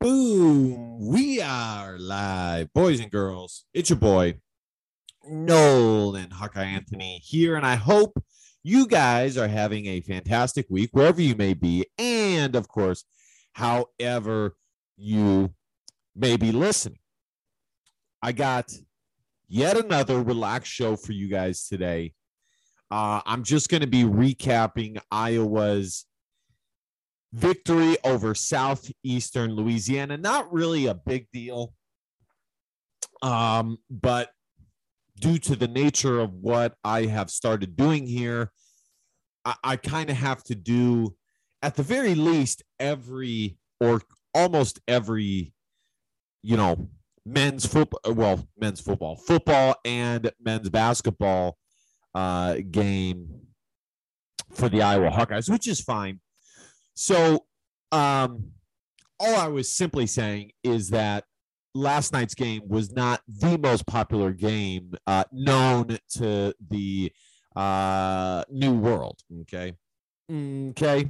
Boom. We are live, boys and girls. It's your boy, Nolan Hawkeye Anthony here, and I hope you guys are having a fantastic week wherever you may be, and of course, however you may be listening. I got yet another relaxed show for you guys today. Uh, I'm just going to be recapping Iowa's victory over southeastern Louisiana. Not really a big deal, um, but due to the nature of what I have started doing here, I, I kind of have to do, at the very least, every or almost every, you know, men's football, well, men's football, football and men's basketball uh, game for the Iowa Hawkeyes, which is fine. So, um, all I was simply saying is that last night's game was not the most popular game uh, known to the uh, new world. Okay. Okay.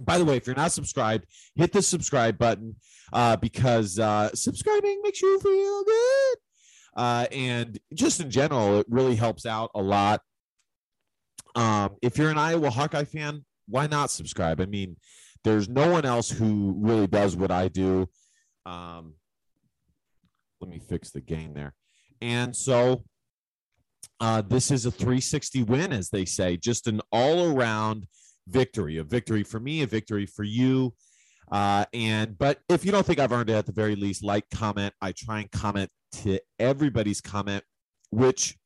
By the way, if you're not subscribed, hit the subscribe button uh, because uh, subscribing makes you feel good. Uh, and just in general, it really helps out a lot. Um, if you're an Iowa Hawkeye fan, why not subscribe? I mean, there's no one else who really does what I do. Um, let me fix the game there. And so uh, this is a 360 win, as they say, just an all around victory, a victory for me, a victory for you. Uh, and but if you don't think I've earned it, at the very least, like, comment. I try and comment to everybody's comment, which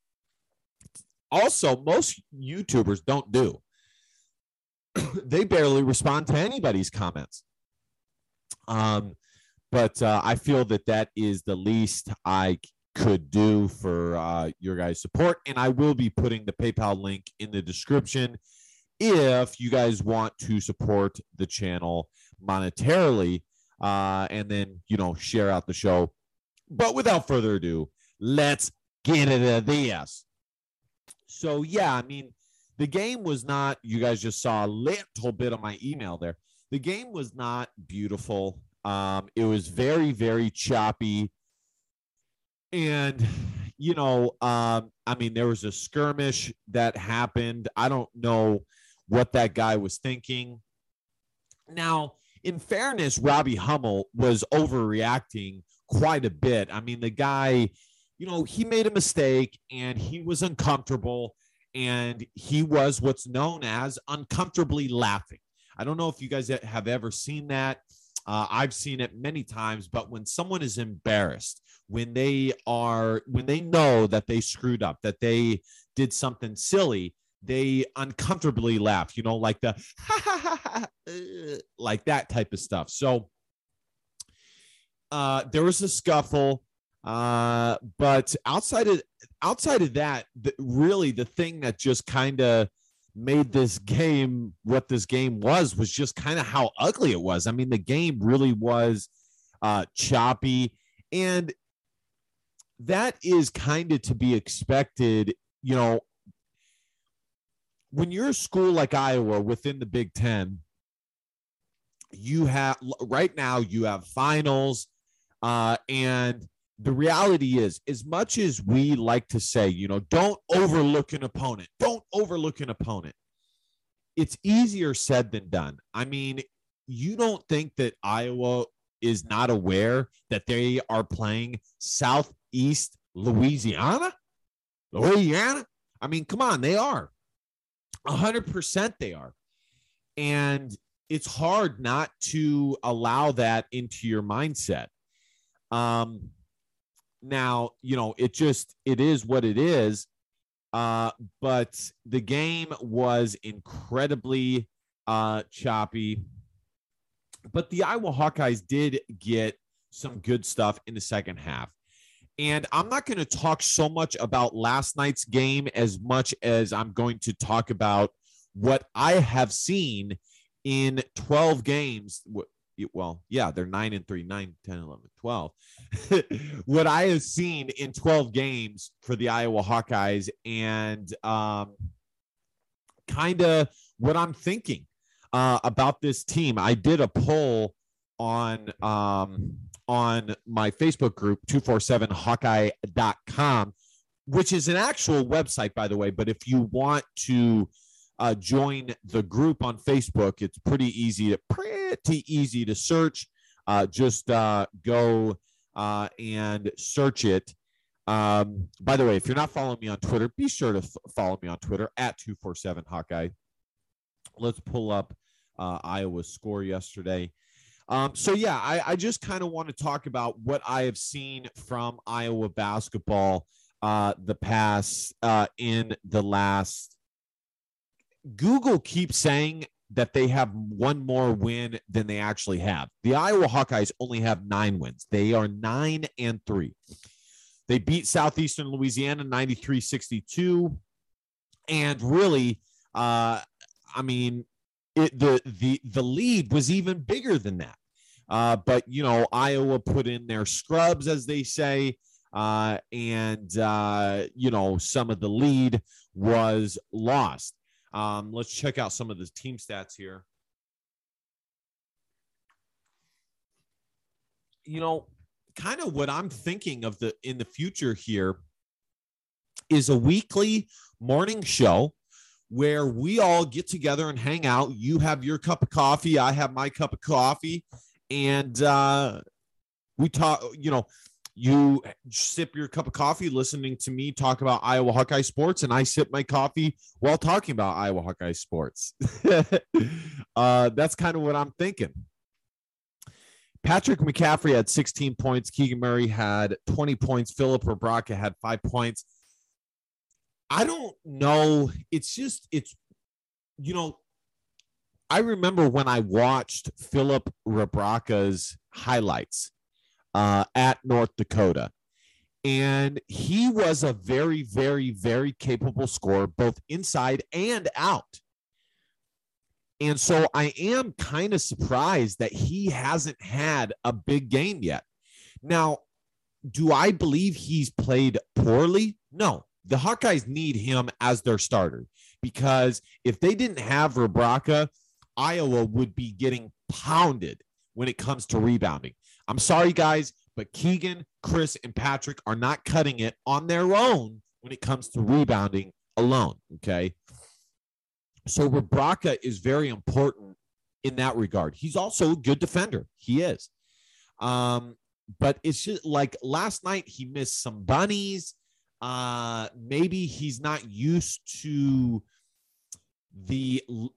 also most YouTubers don't do. they barely respond to anybody's comments. Um, but uh, I feel that that is the least I could do for uh, your guys' support, and I will be putting the PayPal link in the description if you guys want to support the channel monetarily, uh, and then you know share out the show. But without further ado, let's get it into this. So yeah, I mean, the game was not, you guys just saw a little bit of my email there. The game was not beautiful. Um, it was very, very choppy. And, you know, um, I mean, there was a skirmish that happened. I don't know what that guy was thinking. Now, in fairness, Robbie Hummel was overreacting quite a bit. I mean, the guy, you know, he made a mistake and he was uncomfortable and he was what's known as uncomfortably laughing. I don't know if you guys have ever seen that. Uh, I've seen it many times, but when someone is embarrassed, when they are, when they know that they screwed up, that they did something silly, they uncomfortably laugh, you know, like the like that type of stuff. So uh, there was a scuffle. Uh, but outside of outside of that, the, really the thing that just kind of made this game what this game was was just kind of how ugly it was. I mean, the game really was uh, choppy, and that is kind of to be expected. You know, when you're a school like Iowa within the Big Ten, you have right now you have finals, uh, and the reality is, as much as we like to say, you know, don't overlook an opponent, don't overlook an opponent, it's easier said than done. I mean, you don't think that Iowa is not aware that they are playing Southeast Louisiana? Louisiana? I mean, come on, they are. 100% they are. And it's hard not to allow that into your mindset. Um, now, you know, it just it is what it is. Uh, but the game was incredibly uh choppy. But the Iowa Hawkeyes did get some good stuff in the second half. And I'm not going to talk so much about last night's game as much as I'm going to talk about what I have seen in 12 games, well, yeah, they're nine and three, nine, 10, 11, 12. what I have seen in 12 games for the Iowa Hawkeyes and um, kind of what I'm thinking uh, about this team. I did a poll on um, on my Facebook group, 247hawkeye.com, which is an actual website, by the way. But if you want to uh, join the group on Facebook, it's pretty easy to pretty easy to search. Uh, just uh, go uh, and search it. Um, by the way, if you're not following me on Twitter, be sure to f- follow me on Twitter at 247 Hawkeye. Let's pull up uh, Iowa's score yesterday. Um, so, yeah, I, I just kind of want to talk about what I have seen from Iowa basketball uh, the past uh, in the last. Google keeps saying that they have one more win than they actually have. The Iowa Hawkeyes only have nine wins. They are nine and three. They beat Southeastern Louisiana 93 62. And really, uh, I mean, it, the, the, the lead was even bigger than that. Uh, but, you know, Iowa put in their scrubs, as they say. Uh, and, uh, you know, some of the lead was lost. Um, let's check out some of the team stats here. You know, kind of what I'm thinking of the in the future here is a weekly morning show where we all get together and hang out. You have your cup of coffee, I have my cup of coffee, and uh, we talk. You know, you sip your cup of coffee listening to me talk about Iowa Hawkeye sports, and I sip my coffee while talking about Iowa Hawkeye sports. uh, that's kind of what I'm thinking. Patrick McCaffery had 16 points. Keegan Murray had 20 points. Filip Rebraca had five points. I don't know. It's just, it's, you know, I remember when I watched Filip Rebraca's highlights uh, at North Dakota. And he was a very, very, very capable scorer, both inside and out. And so I am kind of surprised that he hasn't had a big game yet. Now, do I believe he's played poorly? No. The Hawkeyes need him as their starter because if they didn't have Rebraca, Iowa would be getting pounded when it comes to rebounding. I'm sorry, guys, but Keegan, Kris, and Patrick are not cutting it on their own when it comes to rebounding alone. Okay. So Rebraca is very important in that regard. He's also a good defender. He is. Um, but it's just like last night he missed some bunnies. Uh, maybe he's not used to the l-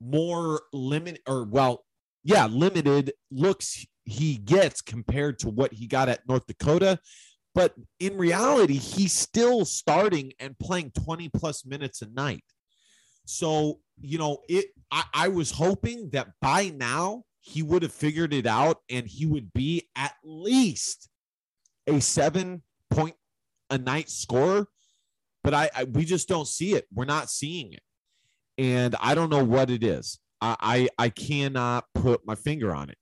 more limit or well, yeah, limited looks he gets compared to what he got at North Dakota. But in reality, he's still starting and playing 20 plus minutes a night. So, you know, it I, I was hoping that by now he would have figured it out and he would be at least a seven point a night scorer. But I, I we just don't see it. We're not seeing it. And I don't know what it is. I, I, cannot put my finger on it.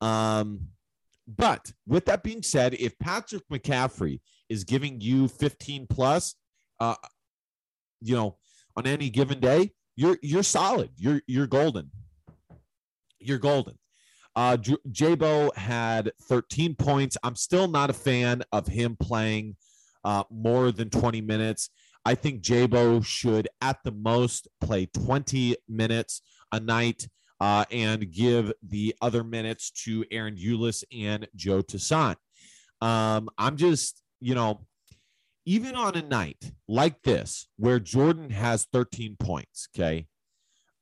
Um, but with that being said, if Patrick McCaffery is giving you 15 plus, uh, you know, on any given day, you're you're solid. You're you're golden. You're golden. Uh, J- Jabo had 13 points. I'm still not a fan of him playing uh, more than 20 minutes. I think Jabo should, at the most, play 20 minutes a night uh, and give the other minutes to Ahron Ulis and Joe Toussaint. Um, I'm just, you know, even on a night like this where Jordan has 13 points, okay,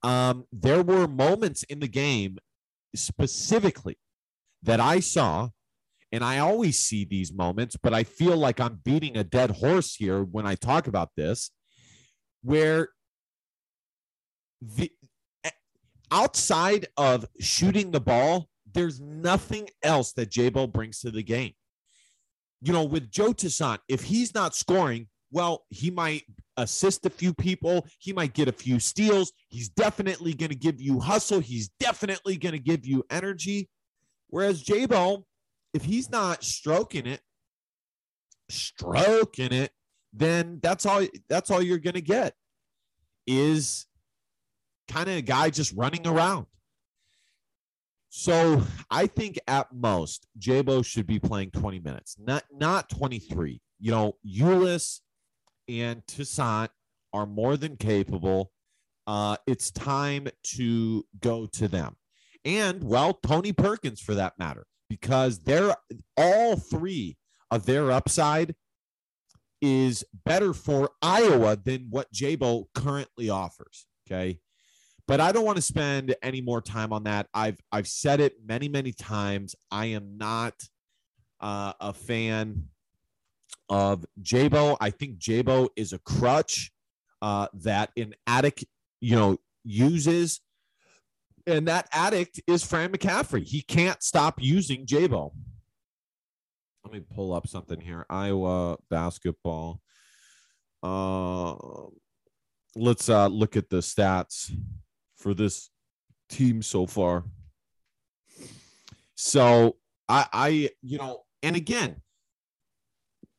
um, there were moments in the game specifically that I saw, and I always see these moments, but I feel like I'm beating a dead horse here when I talk about this, where the outside of shooting the ball, there's nothing else that Jabo brings to the game. You know, with Joe Toussaint, if he's not scoring, well, he might assist a few people. He might get a few steals. He's definitely going to give you hustle. He's definitely going to give you energy. Whereas Jabo, if he's not stroking it, stroking it, then that's all that's all you're going to get is kind of a guy just running around. So I think at most Jabo should be playing 20 minutes, not not 23. You know, Ulis and Toussaint are more than capable. Uh, it's time to go to them. And well, Tony Perkins for that matter, because they're all three of their upside is better for Iowa than what Jabo currently offers. Okay. But I don't want to spend any more time on that. I've I've said it many, many times. I am not uh, a fan of Jabo. I think Jabo is a crutch uh, that an addict, you know, uses. And that addict is Fran McCaffery. He can't stop using Jabo. Let me pull up something here. Iowa basketball. Uh, let's uh, look at the stats for this team so far. So I, I, you know, and again,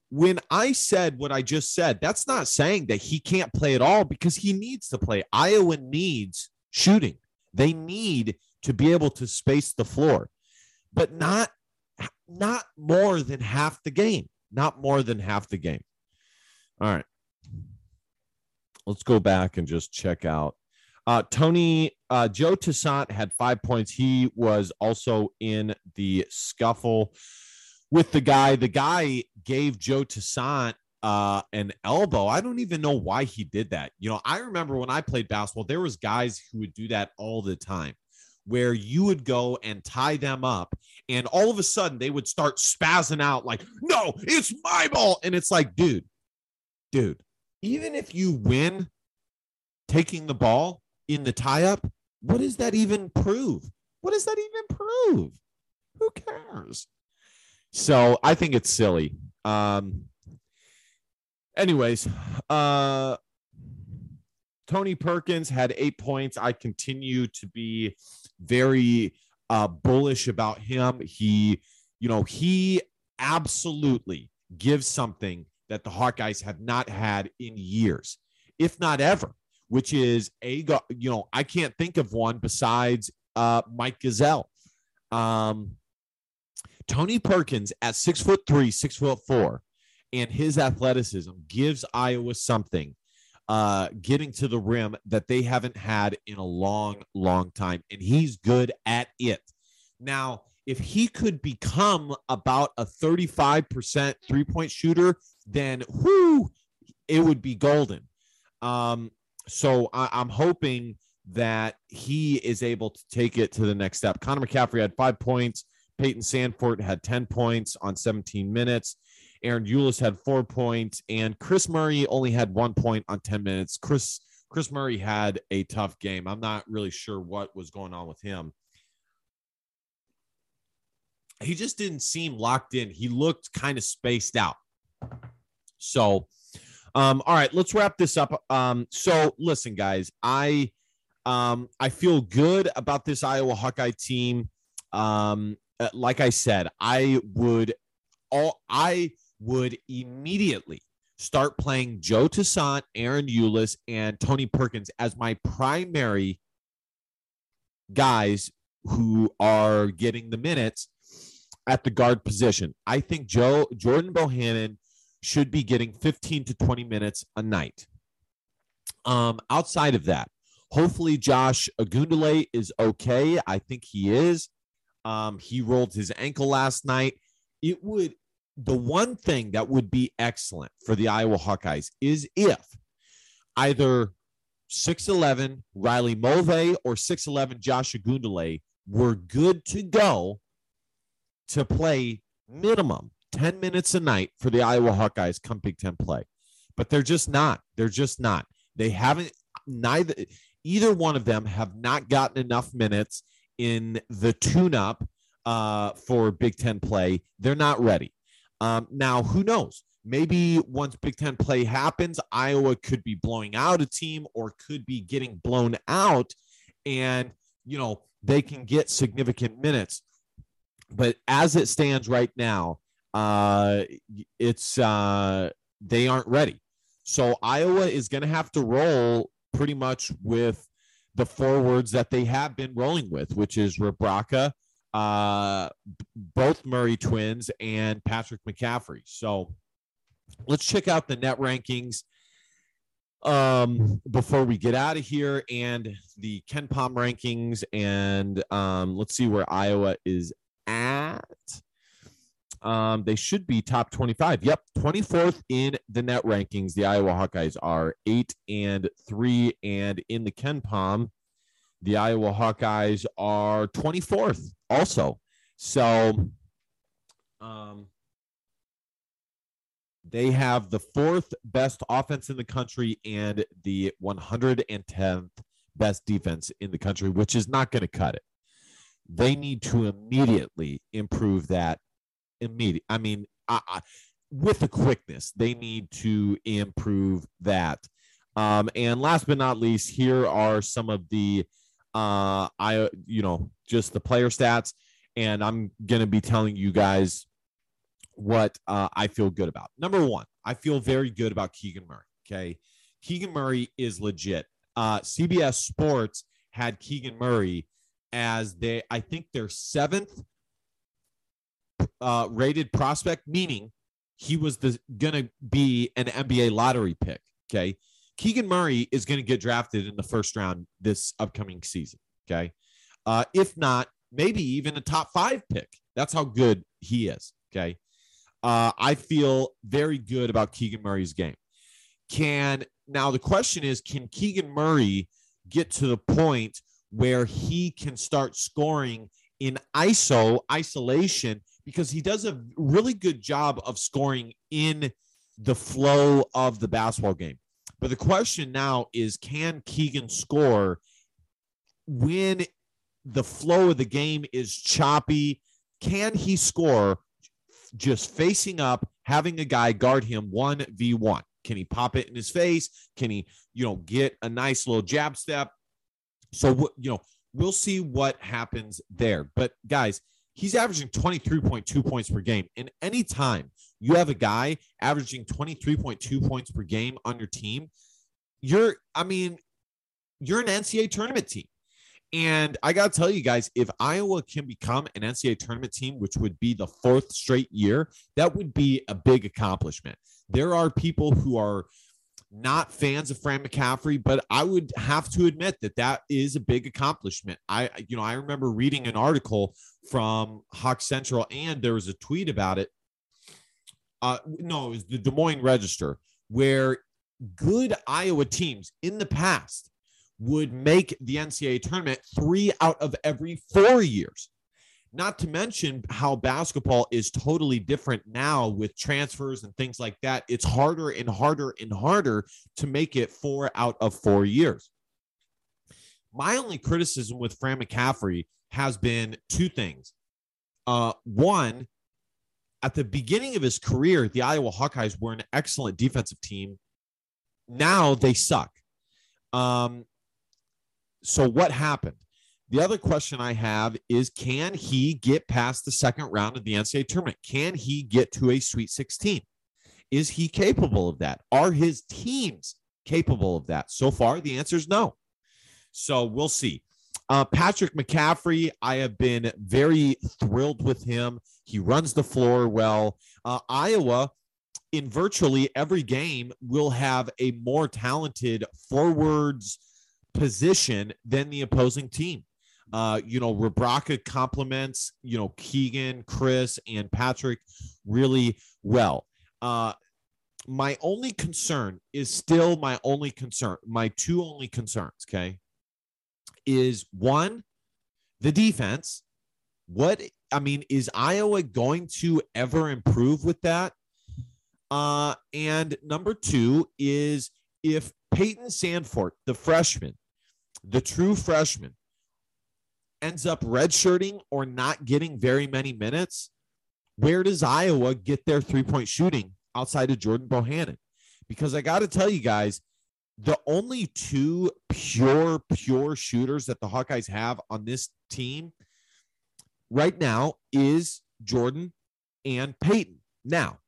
when I said what I just said, that's not saying that he can't play at all because he needs to play. Iowa needs shooting. They need to be able to space the floor, but not not more than half the game. Not more than half the game. All right. Let's go back and just check out. Uh, Tony uh, Joe Toussaint had five points. He was also in the scuffle with the guy. The guy gave Joe Toussaint uh, an elbow. I don't even know why he did that. You know, I remember when I played basketball, there was guys who would do that all the time, where you would go and tie them up, and all of a sudden they would start spazzing out like, "No, it's my ball," and it's like, dude, dude, even if you win taking the ball in the tie up, what does that even prove? What does that even prove? Who cares? So I think it's silly. Um, anyways, uh, Tony Perkins had eight points. I continue to be very uh, bullish about him. He, you know, he absolutely gives something that the Hawkeyes have not had in years, if not ever, which is a, you know, I can't think of one besides uh, Mike Gesell. Um, Tony Perkins at six foot three, six foot four, and his athleticism gives Iowa something uh, getting to the rim that they haven't had in a long, long time. And he's good at it. Now, if he could become about a 35% three point shooter, then whoo, it would be golden. Um, so I, I'm hoping that he is able to take it to the next step. Connor McCaffery had five points. Payton Sandfort had 10 points on 17 minutes. Ahron Ulis had four points, and Kris Murray only had one point on 10 minutes. Chris Kris Murray had a tough game. I'm not really sure what was going on with him. He just didn't seem locked in. He looked kind of spaced out. So, um, all right, let's wrap this up. Um, so listen, guys, I um I feel good about this Iowa Hawkeye team. Um, uh, like I said, I would all I would immediately start playing Joe Toussaint, Ahron Ulis, and Tony Perkins as my primary guys who are getting the minutes at the guard position. I think Joe Jordan Bohannon should be getting 15 to 20 minutes a night. Um, outside of that, hopefully Josh Ogundele is okay. I think he is. Um, he rolled his ankle last night. It would the one thing that would be excellent for the Iowa Hawkeyes is if either 6'11 Riley Mulvey or 6'11 Josh Ogundele were good to go to play minimum 10 minutes a night for the Iowa Hawkeyes come Big Ten play. But they're just not. They're just not. They haven't, neither, either one of them have not gotten enough minutes in the tune up uh, for Big Ten play. They're not ready. Um, now, who knows? Maybe once Big Ten play happens, Iowa could be blowing out a team or could be getting blown out, and you know they can get significant minutes. But as it stands right now, uh, it's uh, they aren't ready. So Iowa is going to have to roll pretty much with the forwards that they have been rolling with, which is Rebraca, uh, both Murray twins and Patrick McCaffery. So let's check out the net rankings um before we get out of here and the KenPom rankings and um let's see where Iowa is um they should be top 25 yep 24th in the net rankings the Iowa Hawkeyes are 8 and 3 and in the KenPom the Iowa Hawkeyes are 24th also so um they have the fourth best offense in the country and the 110th best defense in the country, which is not going to cut it. They need to immediately improve that. Immediate. I mean, I, I, with the quickness, they need to improve that. Um, and last but not least, here are some of the, uh, I, you know, just the player stats. And I'm to be telling you guys what uh, I feel good about. Number one, I feel very good about Keegan Murray. Okay. Keegan Murray is legit. Uh, CBS Sports had Keegan Murray as they, I think, their seventh uh, rated prospect, meaning he was the gonna be an NBA lottery pick. Okay. Keegan Murray is going to get drafted in the first round this upcoming season. Okay. Uh, if not, maybe even a top five pick. That's how good he is. Okay. Uh, I feel very good about Keegan Murray's game. Can now the question is, can Keegan Murray get to the point where he can start scoring in ISO isolation because he does a really good job of scoring in the flow of the basketball game. But the question now is can Keegan score when the flow of the game is choppy? Can he score just facing up, having a guy guard him 1v1? Can he pop it in his face? Can he, you know, get a nice little jab step? So, you know, we'll see what happens there. But guys, he's averaging 23.2 points per game. And anytime you have a guy averaging 23.2 points per game on your team, you're, I mean, you're an NCAA tournament team. And I got to tell you guys, if Iowa can become an NCAA tournament team, which would be the fourth straight year, that would be a big accomplishment. There are people who are not fans of Fran McCaffery, but I would have to admit that that is a big accomplishment. I, you know, I remember reading an article from Hawk Central, and there was a tweet about it. Uh, no, it was the Des Moines Register, where good Iowa teams in the past would make the NCAA tournament three out of every four years. Not to mention how basketball is totally different now with transfers and things like that. It's harder and harder and harder to make it four out of four years. My only criticism with Fran McCaffery has been two things. Uh, one, at the beginning of his career, the Iowa Hawkeyes were an excellent defensive team. Now they suck. Um, so what happened? The other question I have is can he get past the second round of the NCAA tournament? Can he get to a Sweet 16? Is he capable of that? Are his teams capable of that? So far, the answer is no. So we'll see. Uh, Patrick McCaffery, I have been very thrilled with him. He runs the floor well. Uh, Iowa, in virtually every game, will have a more talented forwards position than the opposing team. Uh, you know, Rebraca complements, you know, Keegan, Kris, and Patrick really well. Uh, my only concern is still my only concern. My two only concerns, okay, is one, the defense. What I mean is Iowa going to ever improve with that? Uh, and number two is if Payton Sandfort, the freshman, the true freshman, ends up redshirting or not getting very many minutes, where does Iowa get their three point shooting outside of Jordan Bohannon? Because I got to tell you guys, the only two pure, pure shooters that the Hawkeyes have on this team right now is Jordan and Payton. Now,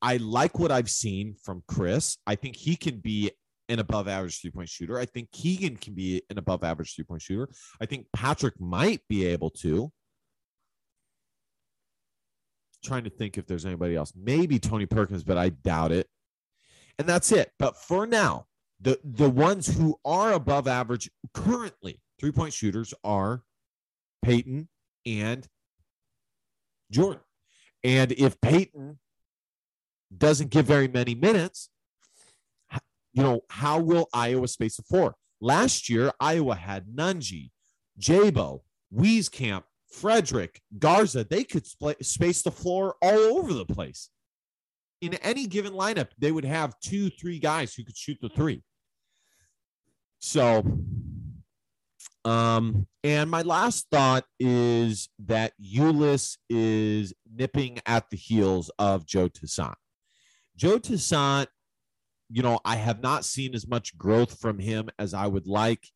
I like what I've seen from Kris. I think he can be an above average three point shooter. I think Keegan can be an above average three point shooter. I think Patrick might be able to. Trying to think if there's anybody else. Maybe Tony Perkins, but I doubt it. And that's it. But for now, the the ones who are above average currently three point shooters are Payton and Jordan. And if Payton doesn't give very many minutes, you know, how will Iowa space the floor? Last year, Iowa had Nunge, Jabo, Wieskamp, Fredrick, Garza. They could space the floor all over the place. In any given lineup, they would have two, three guys who could shoot the three. So, um, and my last thought is that Ulis is nipping at the heels of Joe Toussaint. Joe Toussaint, you know, I have not seen as much growth from him as I would like.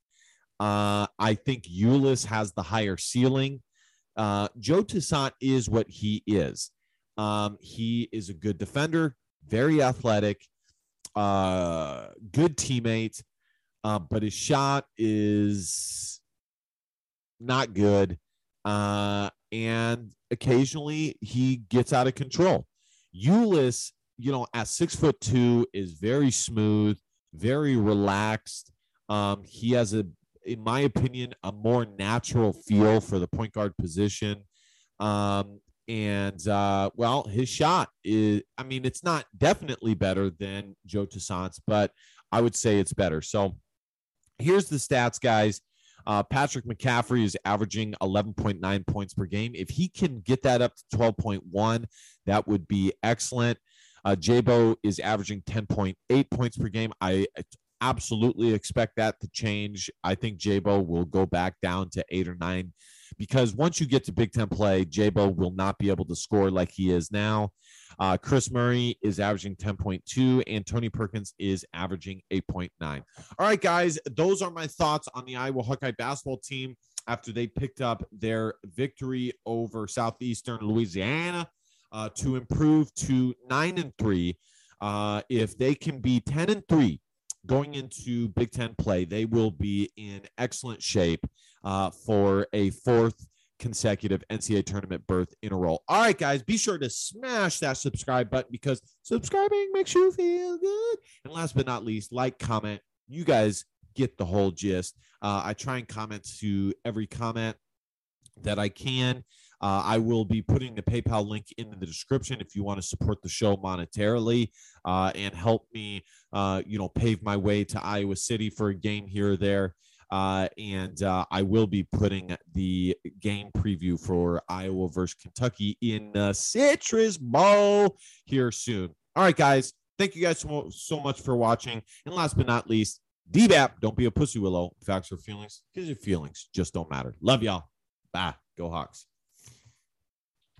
Uh, I think Ulis has the higher ceiling. Uh, Joe Toussaint is what he is. Um, he is a good defender, very athletic, uh, good teammate, uh, but his shot is not good. Uh, and occasionally he gets out of control. Ulis you know, at six foot two, is very smooth, very relaxed. Um, he has a, in my opinion, a more natural feel for the point guard position. Um, and uh, well, his shot is, I mean, it's not definitely better than Joe Toussaint's, but I would say it's better. So here's the stats, guys. Uh, Patrick McCaffery is averaging 11.9 points per game. If he can get that up to 12.1, that would be excellent. Uh, Jabo is averaging 10.8 points per game. I absolutely expect that to change. I think Jabo will go back down to eight or nine because once you get to Big Ten play, Jabo will not be able to score like he is now. Uh, Kris Murray is averaging 10.2, and Tony Perkins is averaging 8.9. All right, guys, those are my thoughts on the Iowa Hawkeye basketball team after they picked up their victory over Southeastern Louisiana uh, to improve to nine and three. Uh, if they can be 10 and three going into Big Ten play, they will be in excellent shape uh, for a fourth consecutive NCAA tournament berth in a row. All right, guys, be sure to smash that subscribe button because subscribing makes you feel good. And last but not least, like, comment. You guys get the whole gist. Uh, I try and comment to every comment that I can. Uh, I will be putting the PayPal link in the description if you want to support the show monetarily uh, and help me, uh, you know, pave my way to Iowa City for a game here or there. Uh, and uh, I will be putting the game preview for Iowa versus Kentucky in the Citrus Bowl here soon. All right, guys. Thank you guys so, so much for watching. And last but not least, DBAP, don't be a pussy willow. Facts or feelings, because your feelings just don't matter. Love y'all. Bye. Go Hawks.